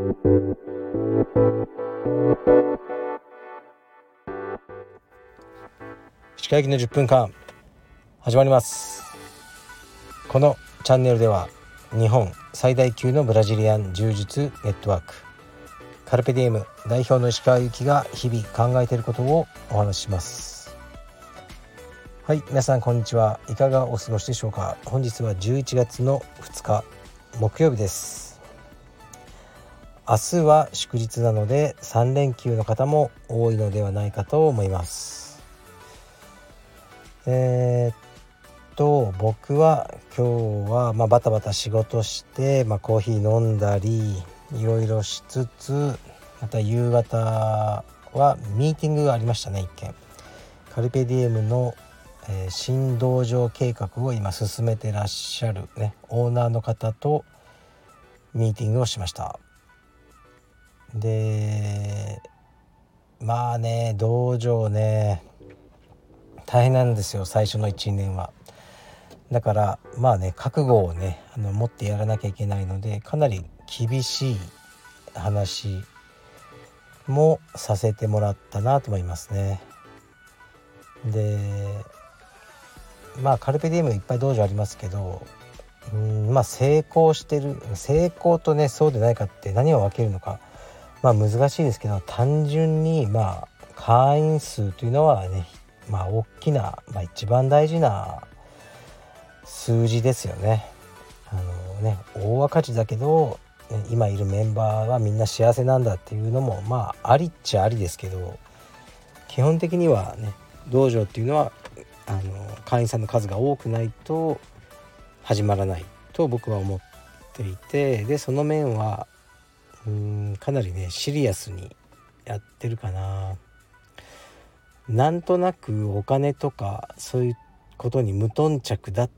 歯科医の10分間始まります。このチャンネルでは日本最大級のブラジリアン柔術ネットワークカルペディエム代表の石川由紀が日々考えていることをお話しします。はい皆さんこんにちは。いかがお過ごしでしょうか。本日は11月の2日木曜日です。明日は祝日なので3連休の方も多いのではないかと思います。えー、っと僕は今日はまあバタバタ仕事して、まあ、コーヒー飲んだりいろいろしつつまた夕方はミーティングがありましたね一件。カルペディエムの、えー、新道場計画を今進めてらっしゃるねオーナーの方とミーティングをしました。でまあね道場ね大変なんですよ最初の12年は。だからまあね覚悟をねあの持ってやらなきゃいけないのでかなり厳しい話もさせてもらったなと思いますね。でまあカルペディウムいっぱい道場ありますけどうんまあ成功してる成功とねそうでないかって何を分けるのかまあ難しいですけど単純にまあ会員数というのはねまあ大きな、まあ、一番大事な数字ですよね。あのね大赤字だけど今いるメンバーはみんな幸せなんだっていうのもまあありっちゃありですけど基本的にはね道場っていうのはあの会員さんの数が多くないと始まらないと僕は思っていてでその面はうんかなりねシリアスにやってるかな。なんとなくお金とかそういうことに無頓着だっ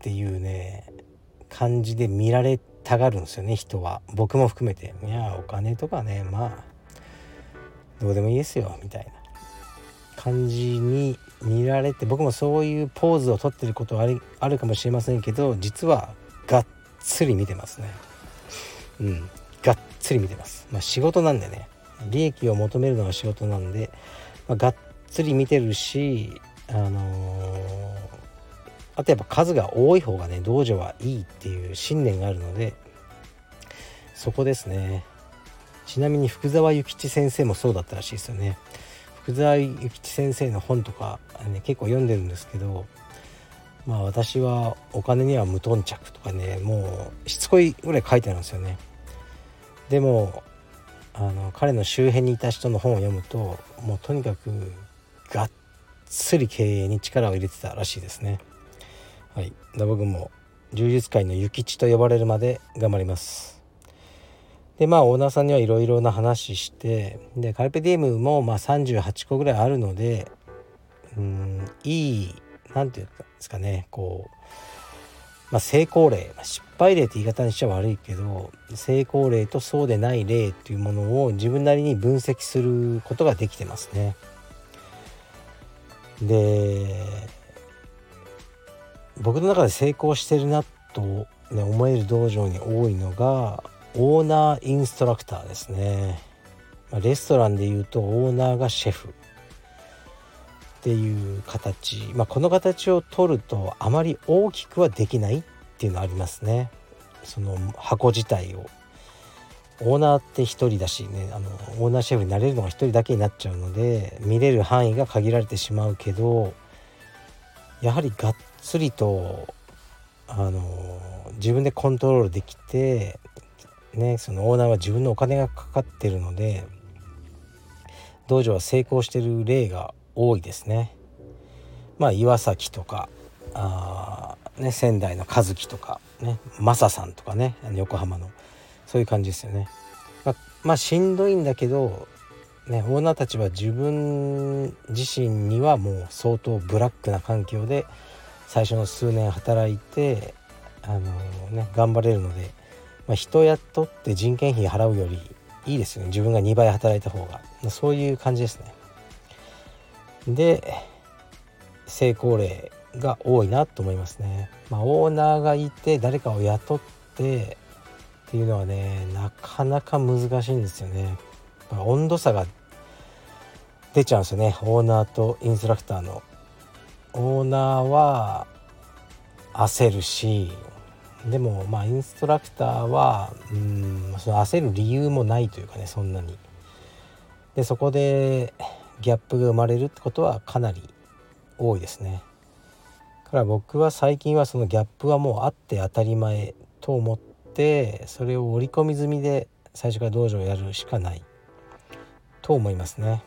ていうね感じで見られたがるんですよね人は。僕も含めて。いやお金とかねまあどうでもいいですよみたいな。感じに見られて僕もそういうポーズをとってることはあるかもしれませんけど実はがっつり見てますね。うん。つり見てます。まあ仕事なんでね。利益を求めるのが仕事なんで、まあ、がっつり見てるしあのー、あとやっぱ数が多い方がね道場はいいっていう信念があるのでそこですね。ちなみに福沢諭吉先生もそうだったらしいですよね。福沢諭吉先生の本とか、ね、結構読んでるんですけどまあ私はお金には無頓着とかねもうしつこいぐらい書いてあるんですよね。でもあの彼の周辺にいた人の本を読むともうとにかくがっつり経営に力を入れてたらしいですね。はい。で僕も柔術界の諭吉と呼ばれるまで頑張ります。でまあオーナーさんにはいろいろな話してでカルペディエムもまあ38個ぐらいあるのでうんいい何て言うんですかねこうまあ、成功例、失敗例って言い方にしちゃ悪いけど成功例とそうでない例っていうものを自分なりに分析することができてますね。で僕の中で成功してるなと、ね、思える道場に多いのがオーナーインストラクターですね。レストランでいうとオーナーがシェフっていう形、まあ、この形を取るとあまり大きくはできないっていうのありますね。その箱自体を。オーナーって1人だしね。あのオーナーシェフになれるのが1人だけになっちゃうので見れる範囲が限られてしまうけどやはりがっつりとあの自分でコントロールできて、ね、そのオーナーは自分のお金がかかってるので道場は成功してる例が多いですね。まあ岩崎とかあ、ね、仙台の和樹とかねマサさんとかね横浜の。そういう感じですよね。まあ、まあ、しんどいんだけど、ね、オーナーたちは自分自身にはもう相当ブラックな環境で最初の数年働いて、あのね、頑張れるので、まあ、人雇って人件費払うよりいいですよね自分が2倍働いた方がそういう感じですね。で成功例が多いなと思いますね。まあ、オーナーがいて誰かを雇ってっていうのはねなかなか難しいんですよね。温度差が出ちゃうんですよね。オーナーとインストラクターの。オーナーは焦るしでもまあインストラクターはうんその焦る理由もないというかねそんなに。でそこでギャップが生まれるってことはかなり多いですね。から僕は最近はそのギャップはもうあって当たり前と思ってそれを織り込み済みで最初から道場をやるしかないと思いますね。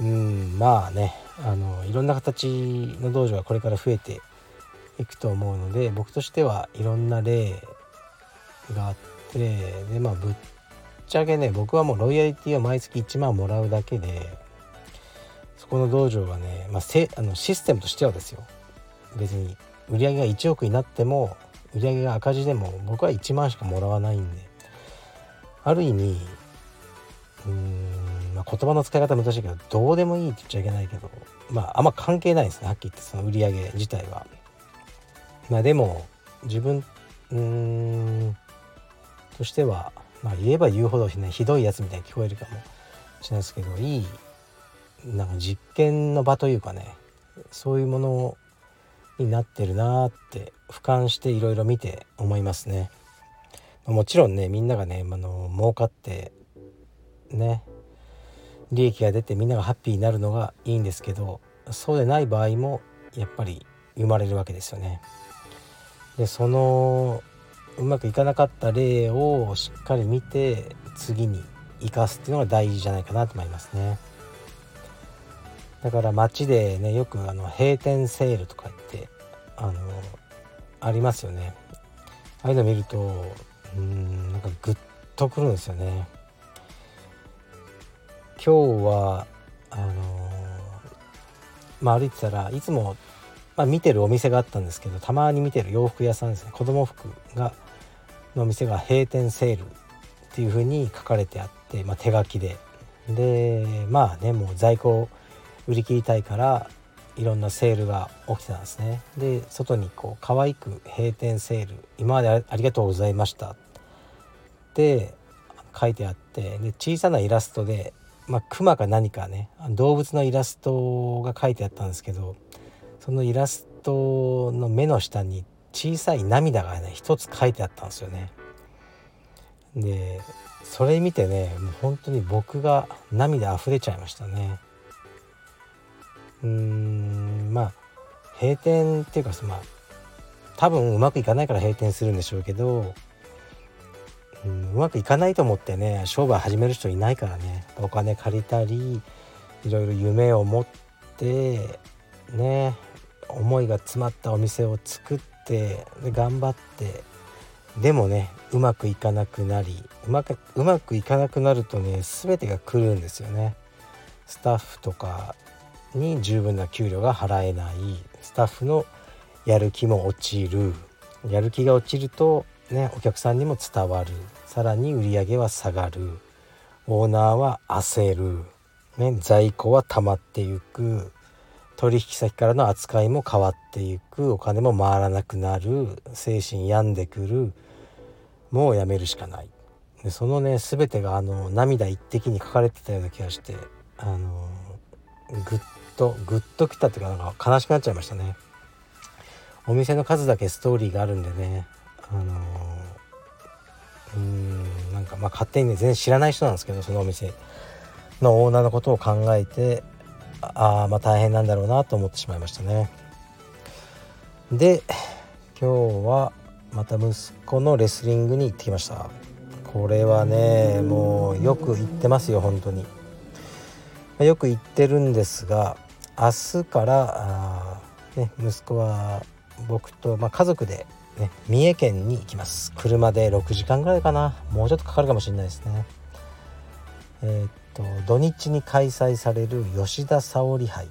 うんまあねあのいろんな形の道場がこれから増えていくと思うので僕としてはいろんな例があってでまあぶっちゃけね僕はもうロイヤリティを毎月1万もらうだけでそこの道場はね、まあ、せあのシステムとしてはですよ別に売り上げが1億になっても売り上げが赤字でも僕は1万しかもらわないんである意味うーん、まあ、言葉の使い方難しいけどどうでもいいって言っちゃいけないけどまああんま関係ないですねはっきり言ってその売り上げ自体は。まあでも自分うんとしては、まあ、言えば言うほど、ね、ひどいやつみたいに聞こえるかもしれないですけどいいなんか実験の場というかねそういうものになってるなって俯瞰していろいろ見て思いますね。もちろんねみんながねあの儲かってね利益が出てみんながハッピーになるのがいいんですけどそうでない場合もやっぱり生まれるわけですよね。でそのうまくいかなかった例をしっかり見て次に生かすっていうのが大事じゃないかなと思いますね。だから街でねよくあの閉店セールとか言ってあのありますよね。ああいうの見るとうんなんかグッとくるんですよね。今日はあのまあ歩いてたらいつもまあ、見てるお店があったんですけどたまに見てる洋服屋さんですね。子供服がの店が閉店セールっていう風に書かれてあって、まあ、手書きで。でまあねもう在庫売り切りたいからいろんなセールが起きてたんですね。で外にこう可愛く閉店セール今までありがとうございました。って書いてあってで小さなイラストでまあ、熊か何かね動物のイラストが書いてあったんですけどそのイラストの目の下に小さい涙がね一つ書いてあったんですよね。でそれ見てねもう本当に僕が涙溢れちゃいましたね。うーんまあ閉店っていうかまあ多分うまくいかないから閉店するんでしょうけど、うん、うまくいかないと思ってね商売始める人いないからねお金借りたりいろいろ夢を持ってね思いが詰まったお店を作ってで頑張ってでもねうまくいかなくなりうまくうまくいかなくなるとね全てが来るんですよね。スタッフとかに十分な給料が払えない。スタッフのやる気も落ちる。やる気が落ちるとねお客さんにも伝わる。さらに売り上げは下がる。オーナーは焦る、ね、在庫は溜まっていく。取引先からの扱いも変わっていく。お金も回らなくなる。精神病んでくる。もうやめるしかない。でそのね全てがあの涙一滴に書かれてたような気がしてあのぐっとぐっときたっていうかなんか悲しくなっちゃいましたね。お店の数だけストーリーがあるんでねあのうんなんかまあ勝手にね全然知らない人なんですけどそのお店のオーナーのことを考えてあまあ大変なんだろうなと思ってしまいましたね。で今日はまた息子のレスリングに行ってきました。これはねもうよく行ってますよ本当に。よく行ってるんですが明日からあ、ね、息子は僕と、まあ、家族で、ね、三重県に行きます。車で6時間ぐらいかな。もうちょっとかかるかもしれないですね。えー、と土日に開催される吉田沙保里杯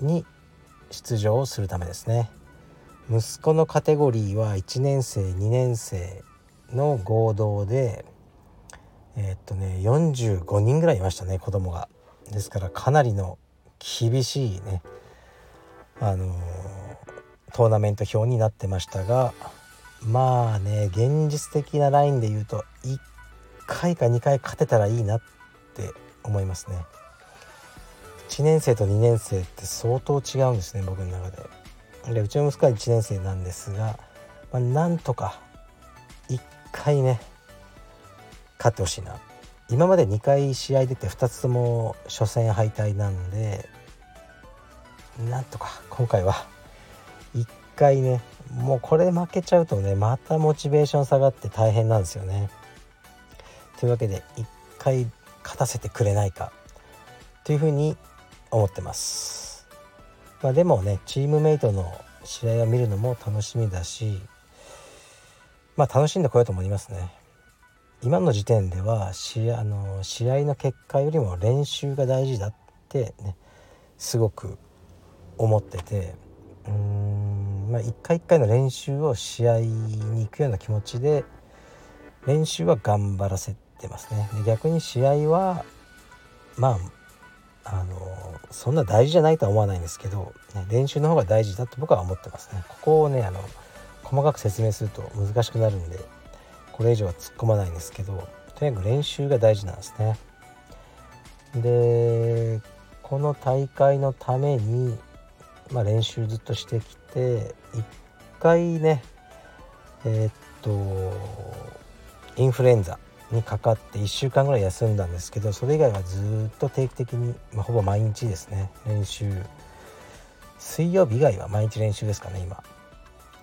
に出場をするためですね。息子のカテゴリーは1年生2年生の合同でえー、っとね45人ぐらいいましたね子供が。ですからかなりの厳しいねあの、トーナメント表になってましたがまあね現実的なラインで言うと1回か2回勝てたらいいなっって思いますね。1年生と2年生って相当違うんですね僕の中で。でうちの息子は1年生なんですが、まあ、なんとか1回ね勝ってほしいな。今まで2回試合出て2つとも初戦敗退なんでなんとか今回は1回ねもうこれ負けちゃうとねまたモチベーション下がって大変なんですよね。というわけで1回勝たせてくれないかというふうに思ってます。まあ、でもねチームメイトの試合を見るのも楽しみだしまあ楽しんでこようと思いますね。今の時点では試あの試合の結果よりも練習が大事だってねすごく思っててうーん、まあ、一回一回の練習を試合に行くような気持ちで練習は頑張らせてますね。で逆に試合はまああのそんな大事じゃないとは思わないんですけど、ね、練習の方が大事だと僕は思ってますね。ここをねあの細かく説明すると難しくなるんでこれ以上は突っ込まないんですけどとにかく練習が大事なんですね。でこの大会のために、まあ、練習ずっとしてきて1回ねえー、っとインフルエンザにかかって1週間ぐらい休んだんですけどそれ以外はずっと定期的に、まあ、ほぼ毎日ですね練習水曜日以外は毎日練習ですかね今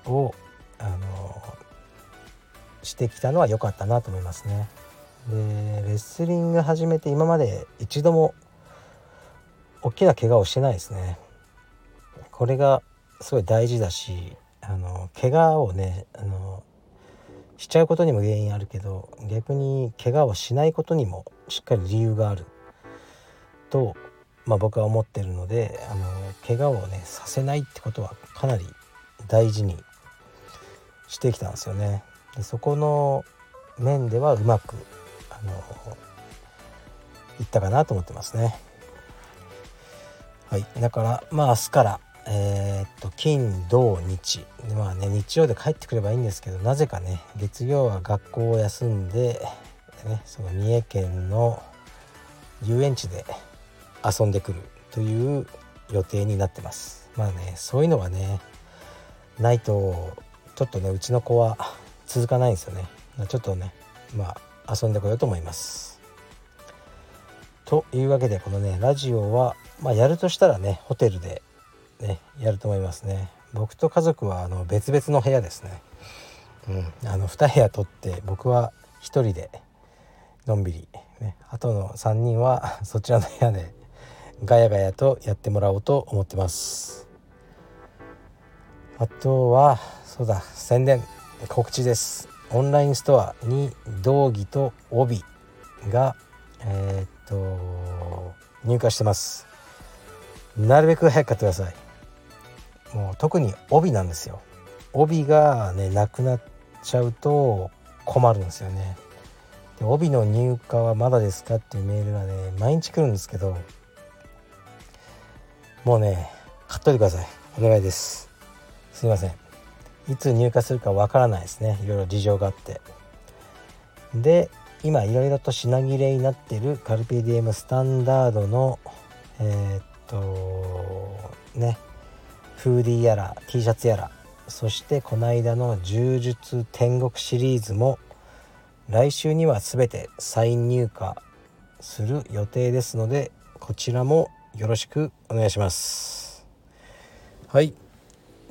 をあのしてきたのは良かったなと思いますね。でレスリング始めて今まで一度も大きな怪我をしてないですね。これがすごい大事だしあの怪我をねあのしちゃうことにも原因あるけど逆に怪我をしないことにもしっかり理由があると、まあ、僕は思ってるのであの怪我をねさせないってことはかなり大事にしてきたんですよね。でそこの面ではうまくあのいったかなと思ってますね。はい、だからまあ明日からえー、っと金土日。まあね日曜で帰ってくればいいんですけどなぜかね月曜は学校を休んでねその三重県の遊園地で遊んでくるという予定になってます。まあねそういうのがねないとちょっとねうちの子は続かないんですよね。ちょっとねまあ遊んでこようと思います。というわけでこのねラジオはまあやるとしたらねホテルでねやると思いますね。僕と家族はあの別々の部屋ですね。うん。あの2部屋取って僕は1人でのんびり、ね、あとの3人は そちらの部屋でガヤガヤとやってもらおうと思ってます。あとはそうだ宣伝告知です。オンラインストアに道着と帯がえー、っと入荷してます。なるべく早く買ってください。もう特に帯なんですよ。帯がねなくなっちゃうと困るんですよね。で帯の入荷はまだですかっていうメールがね毎日来るんですけどもうね買っといてください。お願いです。すいません。いつ入荷するかわからないですね。いろいろ事情があって。で今いろいろと品切れになってるカルピディエムスタンダードのえー、っとねフーディーやら T シャツやらそしてこの間の柔術天国シリーズも来週には全て再入荷する予定ですのでこちらもよろしくお願いします。はい。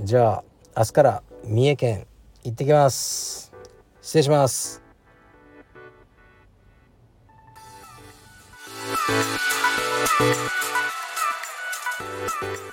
じゃあ明日から三重県行ってきます。失礼します「